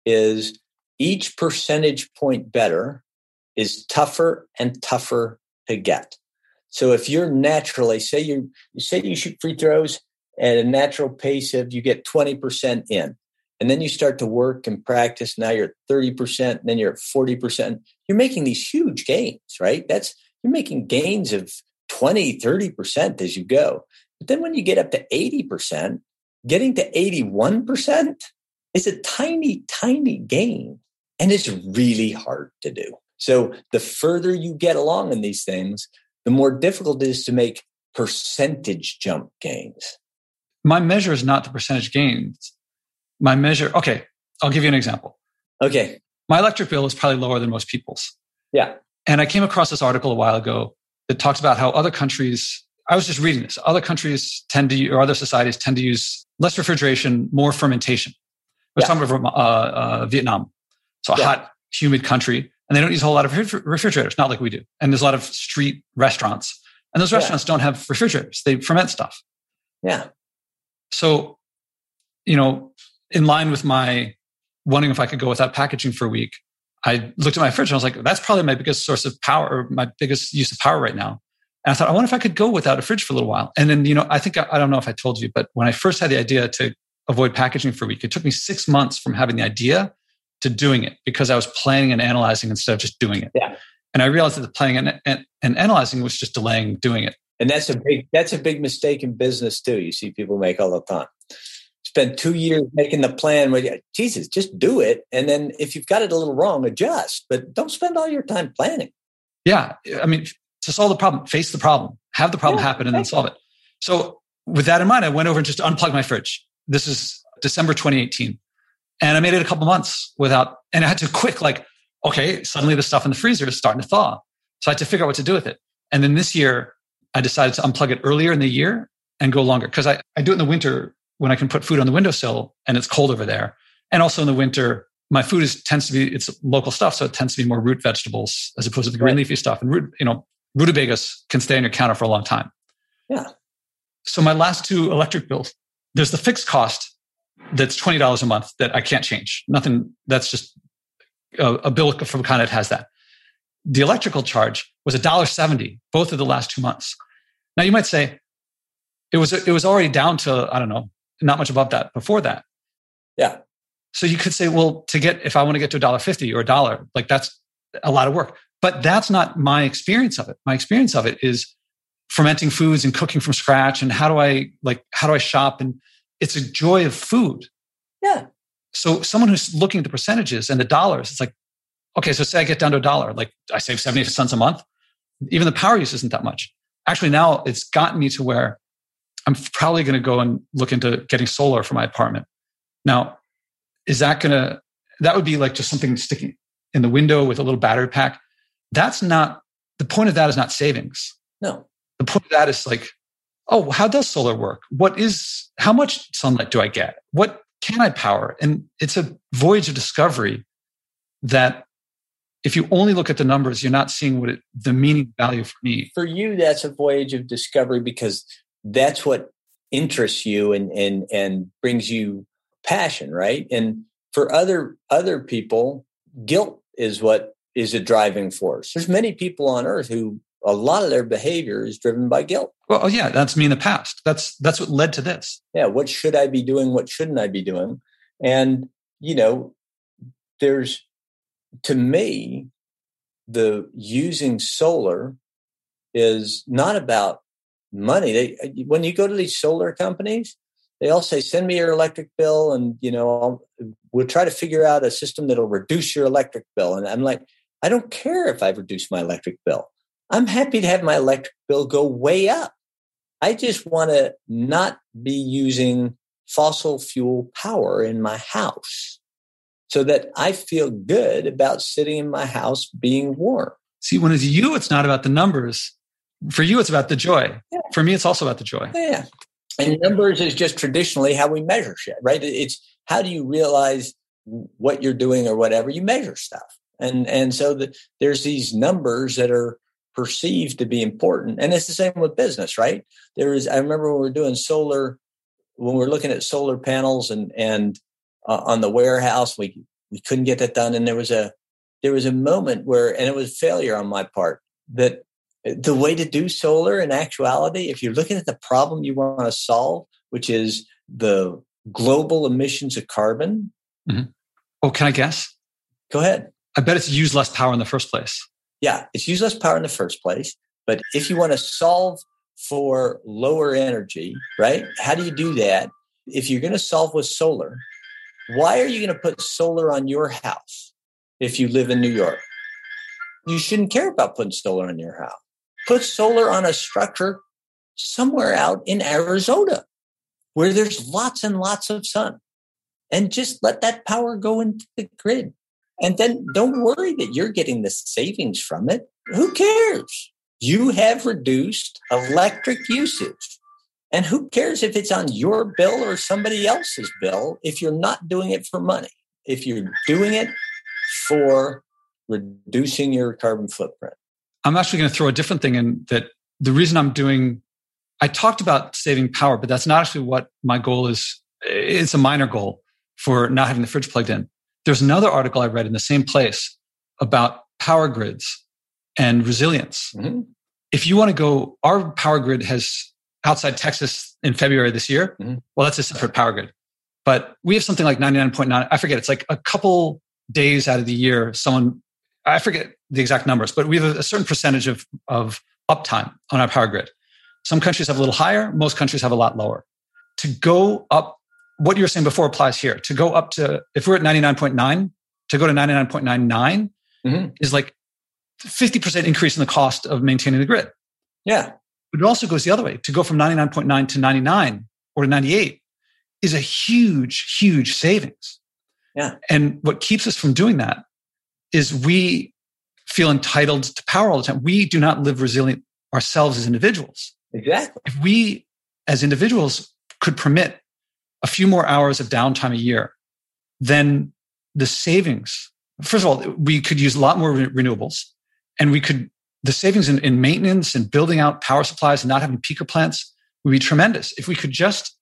is each percentage point better is tougher and tougher to get. So if you're naturally, say you, you say you shoot free throws at a natural pace of you get 20% in, and then you start to work and practice. Now you're at 30%, then you're at 40%. You're making these huge gains, right? That's you're making gains of 20, 30% as you go. But then when you get up to 80%, getting to 81% is a tiny, tiny gain. And it's really hard to do. So the further you get along in these things, the more difficult it is to make percentage jump gains. My measure is not the percentage gains. My measure, okay, I'll give you an example. Okay. My electric bill is probably lower than most people's. Yeah. And I came across this article a while ago that talks about how other countries, I was just reading this, other countries tend to, or other societies tend to use less refrigeration, more fermentation. We're yeah. talking about uh, uh, Vietnam. So a yeah. hot, humid country and they don't use a whole lot of refrigerators, not like we do. And there's a lot of street restaurants, and those restaurants yeah. don't have refrigerators; they ferment stuff. Yeah. So, you know, in line with my wondering if I could go without packaging for a week, I looked at my fridge and I was like, "That's probably my biggest source of power, or my biggest use of power right now." And I thought, I wonder if I could go without a fridge for a little while. And then, you know, I think I, I don't know if I told you, but when I first had the idea to avoid packaging for a week, it took me six months from having the idea to doing it because I was planning and analyzing instead of just doing it. Yeah. And I realized that the planning and, and, and analyzing was just delaying doing it. And that's a big that's a big mistake in business too. You see people make all the time. Spend two years making the plan where Jesus, just do it. And then if you've got it a little wrong, adjust. But don't spend all your time planning. Yeah. I mean, to solve the problem, face the problem, have the problem yeah, happen and then solve it. So with that in mind, I went over and just unplugged my fridge. This is December 2018. And I made it a couple months without, and I had to quick, like, okay, suddenly the stuff in the freezer is starting to thaw. So I had to figure out what to do with it. And then this year, I decided to unplug it earlier in the year and go longer because I, I do it in the winter when I can put food on the windowsill and it's cold over there. And also in the winter, my food is tends to be it's local stuff, so it tends to be more root vegetables as opposed to the green right. leafy stuff. And root, you know, rutabagas can stay on your counter for a long time. Yeah. So my last two electric bills, there's the fixed cost that's twenty dollars a month that I can't change. Nothing. That's just a, a bill from Con has that. The electrical charge was a dollar seventy both of the last two months. Now you might say it was it was already down to I don't know not much above that before that. Yeah. So you could say, well, to get if I want to get to a dollar fifty or a dollar, like that's a lot of work. But that's not my experience of it. My experience of it is fermenting foods and cooking from scratch and how do I like how do I shop and it's a joy of food. Yeah. So someone who's looking at the percentages and the dollars, it's like, okay, so say I get down to a dollar, like I save 70 cents a month. Even the power use isn't that much. Actually, now it's gotten me to where I'm probably going to go and look into getting solar for my apartment. Now, is that going to, that would be like just something sticking in the window with a little battery pack. That's not, the point of that is not savings. No. The point of that is like, oh, how does solar work? What is, how much sunlight do I get? What can I power? And it's a voyage of discovery that if you only look at the numbers, you're not seeing what it, the meaning value for me. For you, that's a voyage of discovery because that's what interests you and, and, and brings you passion, right? And for other, other people, guilt is what is a driving force. There's many people on earth who a lot of their behavior is driven by guilt. Well, oh yeah, that's me in the past. That's that's what led to this. Yeah, what should I be doing? What shouldn't I be doing? And you know, there's to me, the using solar is not about money. They when you go to these solar companies, they all say, "Send me your electric bill," and you know, I'll, we'll try to figure out a system that'll reduce your electric bill. And I'm like, I don't care if I reduce my electric bill. I'm happy to have my electric bill go way up. I just want to not be using fossil fuel power in my house so that I feel good about sitting in my house being warm. See, when it's you, it's not about the numbers. For you, it's about the joy. Yeah. For me, it's also about the joy. Yeah. And numbers is just traditionally how we measure shit, right? It's how do you realize what you're doing or whatever? You measure stuff. And and so the, there's these numbers that are perceived to be important. And it's the same with business, right? There is, I remember when we were doing solar, when we were looking at solar panels and, and uh, on the warehouse, we, we couldn't get that done. And there was a, there was a moment where, and it was failure on my part that the way to do solar in actuality, if you're looking at the problem you want to solve, which is the global emissions of carbon. Mm-hmm. Oh, can I guess? Go ahead. I bet it's use less power in the first place. Yeah, it's use less power in the first place. But if you want to solve for lower energy, right? How do you do that? If you're going to solve with solar, why are you going to put solar on your house if you live in New York? You shouldn't care about putting solar on your house. Put solar on a structure somewhere out in Arizona where there's lots and lots of sun and just let that power go into the grid. And then don't worry that you're getting the savings from it. Who cares? You have reduced electric usage. And who cares if it's on your bill or somebody else's bill if you're not doing it for money? If you're doing it for reducing your carbon footprint. I'm actually going to throw a different thing in that the reason I'm doing, I talked about saving power, but that's not actually what my goal is. It's a minor goal for not having the fridge plugged in. There's another article I read in the same place about power grids and resilience. Mm-hmm. If you want to go, our power grid has outside Texas in February this year. Mm-hmm. Well, that's a separate power grid. But we have something like 99.9, I forget, it's like a couple days out of the year, someone, I forget the exact numbers, but we have a certain percentage of, of uptime on our power grid. Some countries have a little higher, most countries have a lot lower. To go up what you were saying before applies here. To go up to, if we're at 99.9, to go to 99.99 mm-hmm. is like 50% increase in the cost of maintaining the grid. Yeah. But it also goes the other way. To go from 99.9 to 99 or to 98 is a huge, huge savings. Yeah. And what keeps us from doing that is we feel entitled to power all the time. We do not live resilient ourselves as individuals. Exactly. If we as individuals could permit a few more hours of downtime a year, then the savings, first of all, we could use a lot more renewables and we could, the savings in, in maintenance and building out power supplies and not having peaker plants would be tremendous. If we could just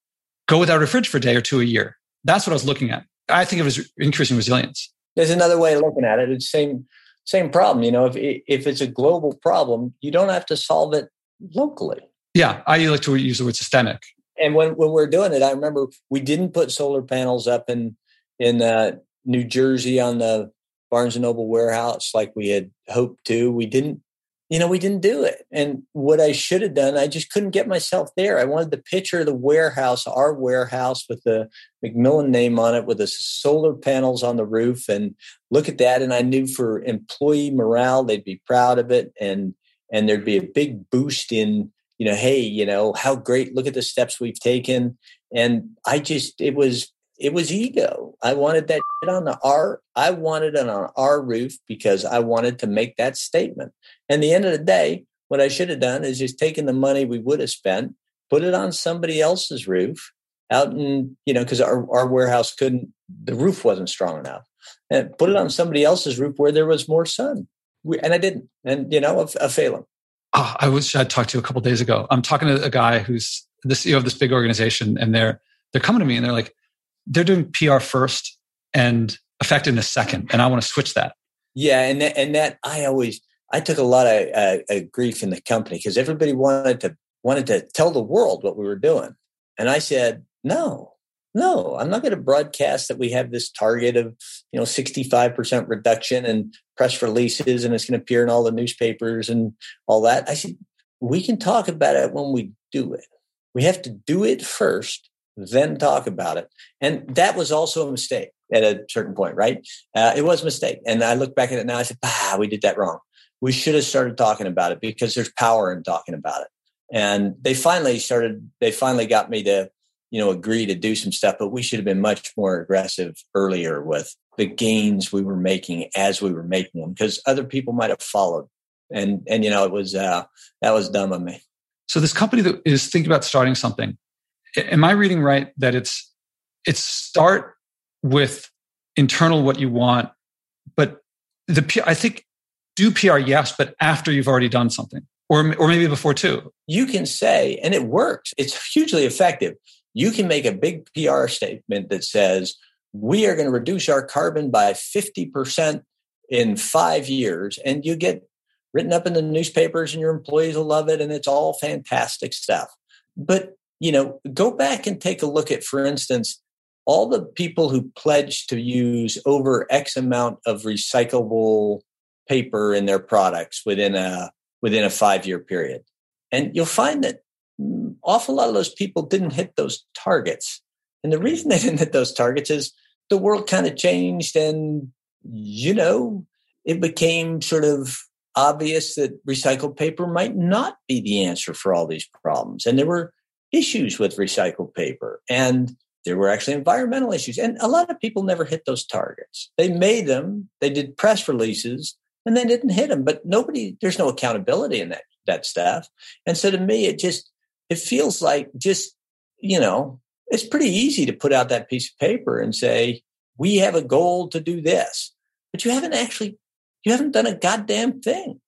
go without a fridge for a day or two a year, that's what I was looking at. I think it was increasing resilience. There's another way of looking at it. It's same same problem. You know, if if it's a global problem, you don't have to solve it locally. Yeah, I like to use the word systemic and when when we are doing it, I remember we didn't put solar panels up in in uh, New Jersey on the Barnes and Noble warehouse like we had hoped to. We didn't, you know, we didn't do it. And what I should have done, I just couldn't get myself there. I wanted the picture of the warehouse, our warehouse with the Macmillan name on it, with the solar panels on the roof, and look at that. And I knew for employee morale, they'd be proud of it, and and there'd be a big boost in you know, hey, you know, how great, look at the steps we've taken. And I just, it was, it was ego. I wanted that on the R. I wanted it on our roof because I wanted to make that statement. And the end of the day, what I should have done is just taken the money we would have spent, put it on somebody else's roof out in, you know, because our, our warehouse couldn't, the roof wasn't strong enough. And put it on somebody else's roof where there was more sun. We, and I didn't. And, you know, a, failing oh, I was I talked to a couple days ago. I'm talking to a guy who's the CEO of this big organization, and they're they're coming to me and they're like, they're doing PR first and effectiveness second, and I want to switch that. Yeah, and that, and that I always I took a lot of uh, uh, grief in the company because everybody wanted to wanted to tell the world what we were doing, and I said no. No, I'm not going to broadcast that we have this target of, you know, 65% reduction and press releases and it's going to appear in all the newspapers and all that. I said, we can talk about it when we do it. We have to do it first, then talk about it. And that was also a mistake at a certain point, right? Uh, it was a mistake. And I look back at it now, I said, ah, we did that wrong. We should have started talking about it because there's power in talking about it. And they finally started, they finally got me to you know, agree to do some stuff, but we should have been much more aggressive earlier with the gains we were making as we were making them because other people might have followed. And, and, you know, it was, uh, that was dumb of me. So this company that is thinking about starting something, am I reading right that it's, it's start with internal what you want, but the, I think do PR, yes, but after you've already done something, or or maybe before too. You can say, and it works. It's hugely effective. You can make a big PR statement that says we are going to reduce our carbon by fifty percent in five years, and you get written up in the newspapers, and your employees will love it, and it's all fantastic stuff. But you know, go back and take a look at, for instance, all the people who pledged to use over X amount of recyclable paper in their products within a within a five year period, and you'll find that awful lot of those people didn't hit those targets. And the reason they didn't hit those targets is the world kind of changed, and you know, it became sort of obvious that recycled paper might not be the answer for all these problems, and there were issues with recycled paper and there were actually environmental issues. And a lot of people never hit those targets. They made them, they did press releases, and they didn't hit them. But nobody, there's no accountability in that that stuff. And so to me, it just it feels like just, you know, it's pretty easy to put out that piece of paper and say, we have a goal to do this. But you haven't actually you haven't done a goddamn thing.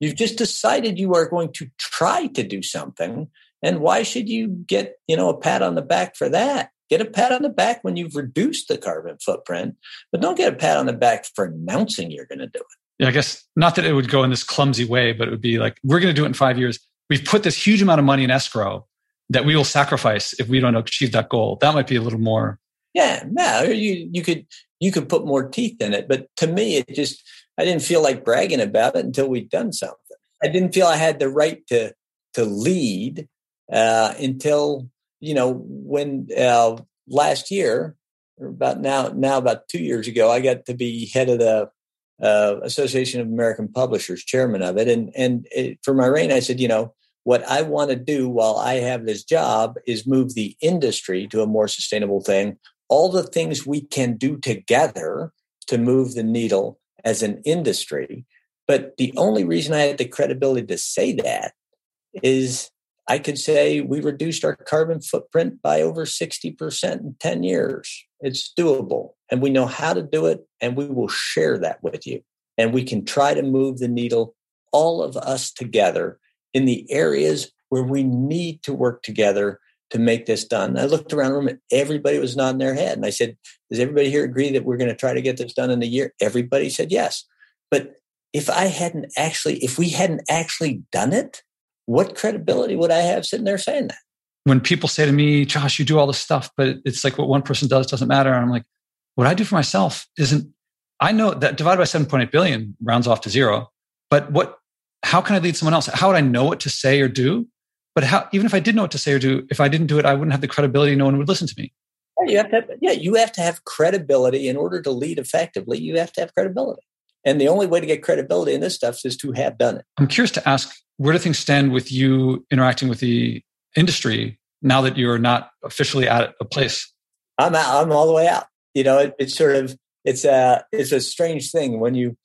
You've just decided you are going to try to do something. And why should you get, you know, a pat on the back for that? Get a pat on the back when you've reduced the carbon footprint, but don't get a pat on the back for announcing you're going to do it. Yeah, I guess not that it would go in this clumsy way, but it would be like, we're going to do it in five years. We've put this huge amount of money in escrow that we will sacrifice if we don't achieve that goal. That might be a little more. Yeah, yeah. You you could you could put more teeth in it, but to me, it just I didn't feel like bragging about it until we'd done something. I didn't feel I had the right to to lead uh, until you know, when uh, last year, about now, now about two years ago, I got to be head of the uh, Association of American Publishers, chairman of it, and and it, for my reign, I said, you know, what I want to do while I have this job is move the industry to a more sustainable thing. All the things we can do together to move the needle as an industry. But the only reason I had the credibility to say that is I could say we reduced our carbon footprint by over 60% in 10 years. It's doable and we know how to do it and we will share that with you. And we can try to move the needle, all of us together in the areas where we need to work together to make this done. I looked around the room and everybody was nodding their head. And I said, Does everybody here agree that we're going to try to get this done in a year? Everybody said yes. But if I hadn't actually, if we hadn't actually done it, what credibility would I have sitting there saying that? When people say to me, Josh, you do all this stuff, but it's like what one person does doesn't matter. And I'm like, what I do for myself isn't, I know that divided by 7.8 billion rounds off to zero. But what, how can I lead someone else? How would I know what to say or do? But how, even if I did know what to say or do, if I didn't do it, I wouldn't have the credibility. No one would listen to me. Yeah, you have to have, yeah, you have to have credibility in order to lead effectively. You have to have credibility. And the only way to get credibility in this stuff is to have done it. I'm curious to ask where do things stand with you interacting with the industry now that you're not officially at a place? I'm out, I'm all the way out. You know, it, it's sort of it's a it's a strange thing when you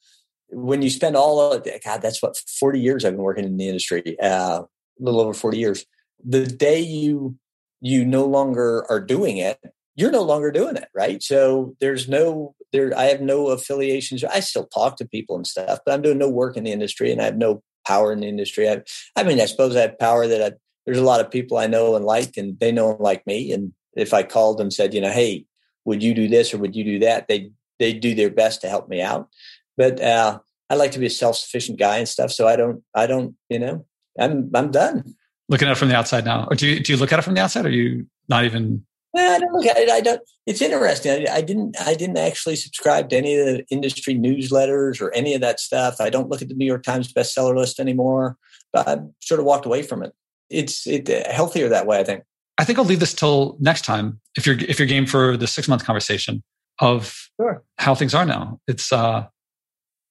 when you spend all of God. That's what 40 years I've been working in the industry, uh, a little over 40 years. The day you you no longer are doing it, you're no longer doing it, right? So there's no there. I have no affiliations. I still talk to people and stuff, but I'm doing no work in the industry, and I have no power in the industry. I, I mean, I suppose I have power that I, there's a lot of people I know and like, and they know and like me. And if I called them, said, you know, hey, would you do this or would you do that? They they do their best to help me out. But uh, I like to be a self sufficient guy and stuff, so I don't I don't you know I'm I'm done. Looking at it from the outside now, or do you do you look at it from the outside? Or are you not even I don't look at it. I don't. It's interesting. I, I, didn't. I didn't actually subscribe to any of the industry newsletters or any of that stuff. I don't look at the New York Times bestseller list anymore. But I sort of walked away from it. It's it uh, healthier that way. I think. I think I'll leave this till next time. If you're if you're game for the six month conversation of sure. how things are now, it's uh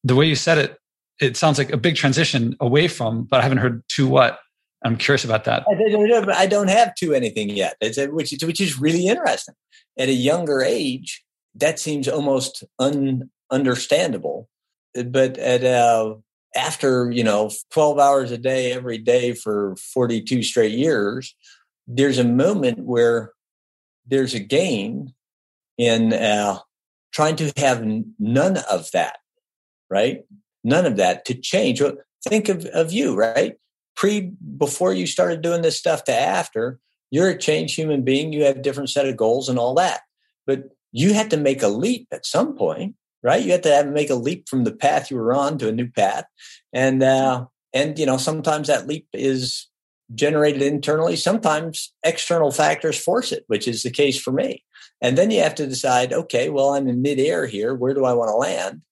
the way you said it. It sounds like a big transition away from, but I haven't heard to what I'm curious about that. I don't have to anything yet, which is, which is really interesting. At a younger age, that seems almost ununderstandable. But at uh, after you know 12 hours a day every day for 42 straight years, there's a moment where there's a gain in uh, trying to have none of that, right? none of that to change. Think of, of you, right? Pre, before you started doing this stuff to after, you're a changed human being. You have different set of goals and all that. But you had to make a leap at some point, right? You had to have, make a leap from the path you were on to a new path. And, uh, and, you know, sometimes that leap is generated internally. Sometimes external factors force it, which is the case for me. And then you have to decide, okay, well, I'm in midair here. Where do I want to land?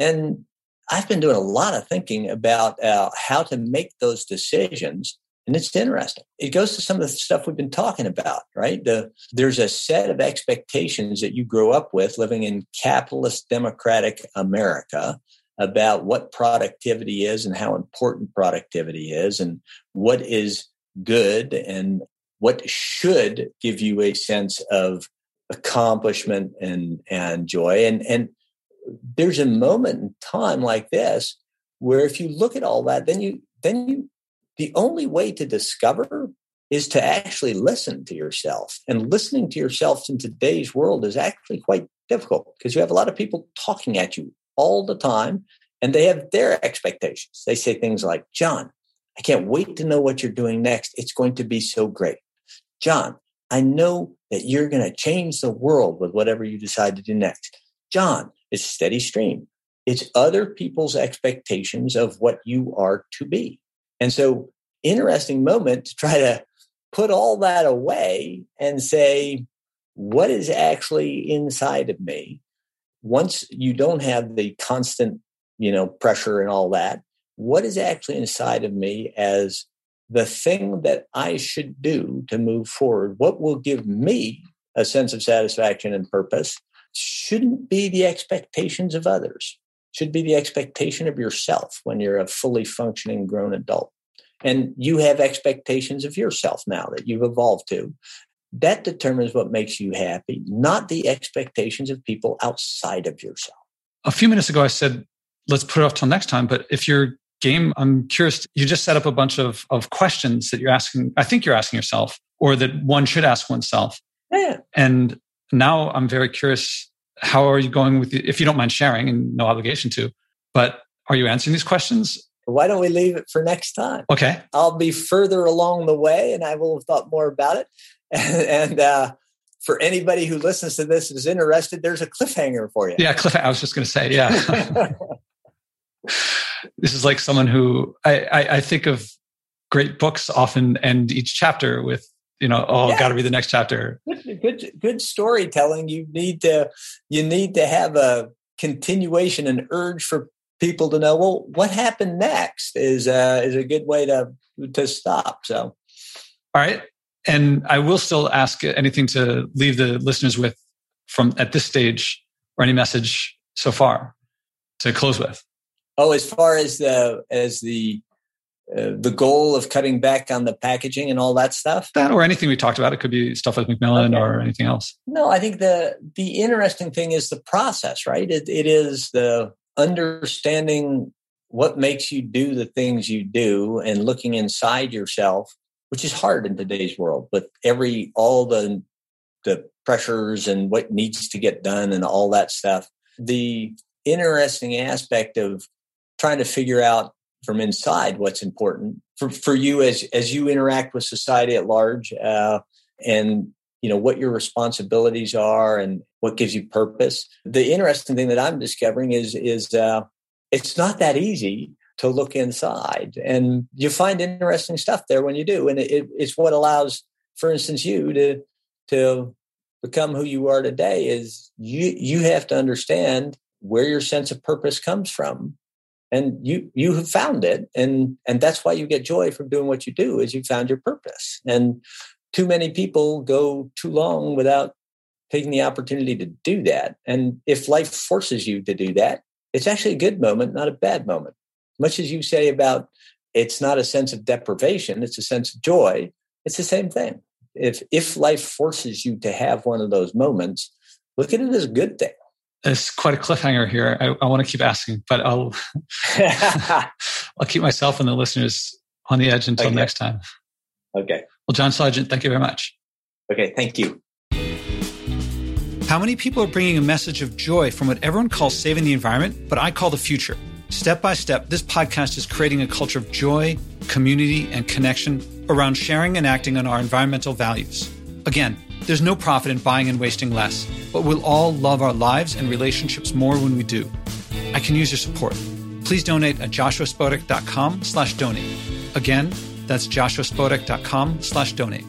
And I've been doing a lot of thinking about uh, how to make those decisions. And it's interesting. It goes to some of the stuff we've been talking about, right? The, there's a set of expectations that you grow up with living in capitalist democratic America about what productivity is and how important productivity is and what is good and what should give you a sense of accomplishment and and joy and and there's a moment in time like this where if you look at all that then you then you the only way to discover is to actually listen to yourself. And listening to yourself in today's world is actually quite difficult because you have a lot of people talking at you all the time and they have their expectations. They say things like john i can't wait to know what you're doing next. It's going to be so great. John I know that you're going to change the world with whatever you decide to do next. John, it's steady stream. It's other people's expectations of what you are to be. And so, interesting moment to try to put all that away and say, what is actually inside of me? Once you don't have the constant, you know, pressure and all that, what is actually inside of me as the thing that I should do to move forward, what will give me a sense of satisfaction and purpose, shouldn't be the expectations of others, should be the expectation of yourself when you're a fully functioning grown adult. And you have expectations of yourself now that you've evolved to. That determines what makes you happy, not the expectations of people outside of yourself. A few minutes ago, I said, let's put it off till next time. But if you're game, I'm curious, you just set up a bunch of, of questions that you're asking, I think you're asking yourself, or that one should ask oneself. Yeah. And now I'm very curious, how are you going with, the, if you don't mind sharing and no obligation to, but are you answering these questions? Why don't we leave it for next time? Okay. I'll be further along the way and I will have thought more about it. And, *laughs* and uh, for anybody who listens to this is interested, there's a cliffhanger for you. Yeah, cliff. I was just going to say, yeah. *laughs* *laughs* this is like someone who I, I, I, think of great books often end each chapter with you know oh yeah. got to be the next chapter. Good, good good storytelling. You need to you need to have a continuation and urge for people to know well what happened next is uh, is a good way to to stop so. All right. And i will still ask anything to leave the listeners with from at this stage or any message so far to close with. Oh, as far as the as the uh, the goal of cutting back on the packaging and all that stuff. That or anything we talked about. It could be stuff like Macmillan okay. or anything else. No, I think the the interesting thing is the process, right? It, it is the understanding what makes you do the things you do and looking inside yourself, which is hard in today's world. But every all the the pressures and what needs to get done and all that stuff. The interesting aspect of trying to figure out from inside what's important for, for you as as you interact with society at large uh, and you know what your responsibilities are and what gives you purpose. The interesting thing that i'm discovering is is uh, it's not that easy to look inside and you find interesting stuff there when you do and it, it's what allows for instance you to to become who you are today is you you have to understand where your sense of purpose comes from and you you have found it. And and that's why you get joy from doing what you do is you found your purpose. And too many people go too long without taking the opportunity to do that. And if life forces you to do that it's actually a good moment not a bad moment. Much as you say about it's not a sense of deprivation it's a sense of joy it's the same thing. If if life forces you to have one of those moments look at it as a good thing it's quite a cliffhanger here. I, I want to keep asking, but I'll *laughs* I'll keep myself and the listeners on the edge until okay. next time. Okay. Well, John Sargent, thank you very much. Okay, thank you. How many people are bringing a message of joy from what everyone calls saving the environment, but I call the future? Step by step, this podcast is creating a culture of joy, community, and connection around sharing and acting on our environmental values. Again, there's no profit in buying and wasting less, but we'll all love our lives and relationships more when we do. I can use your support. Please donate at joshuaspodek.com slash donate. Again, that's joshuaspodek.com slash donate.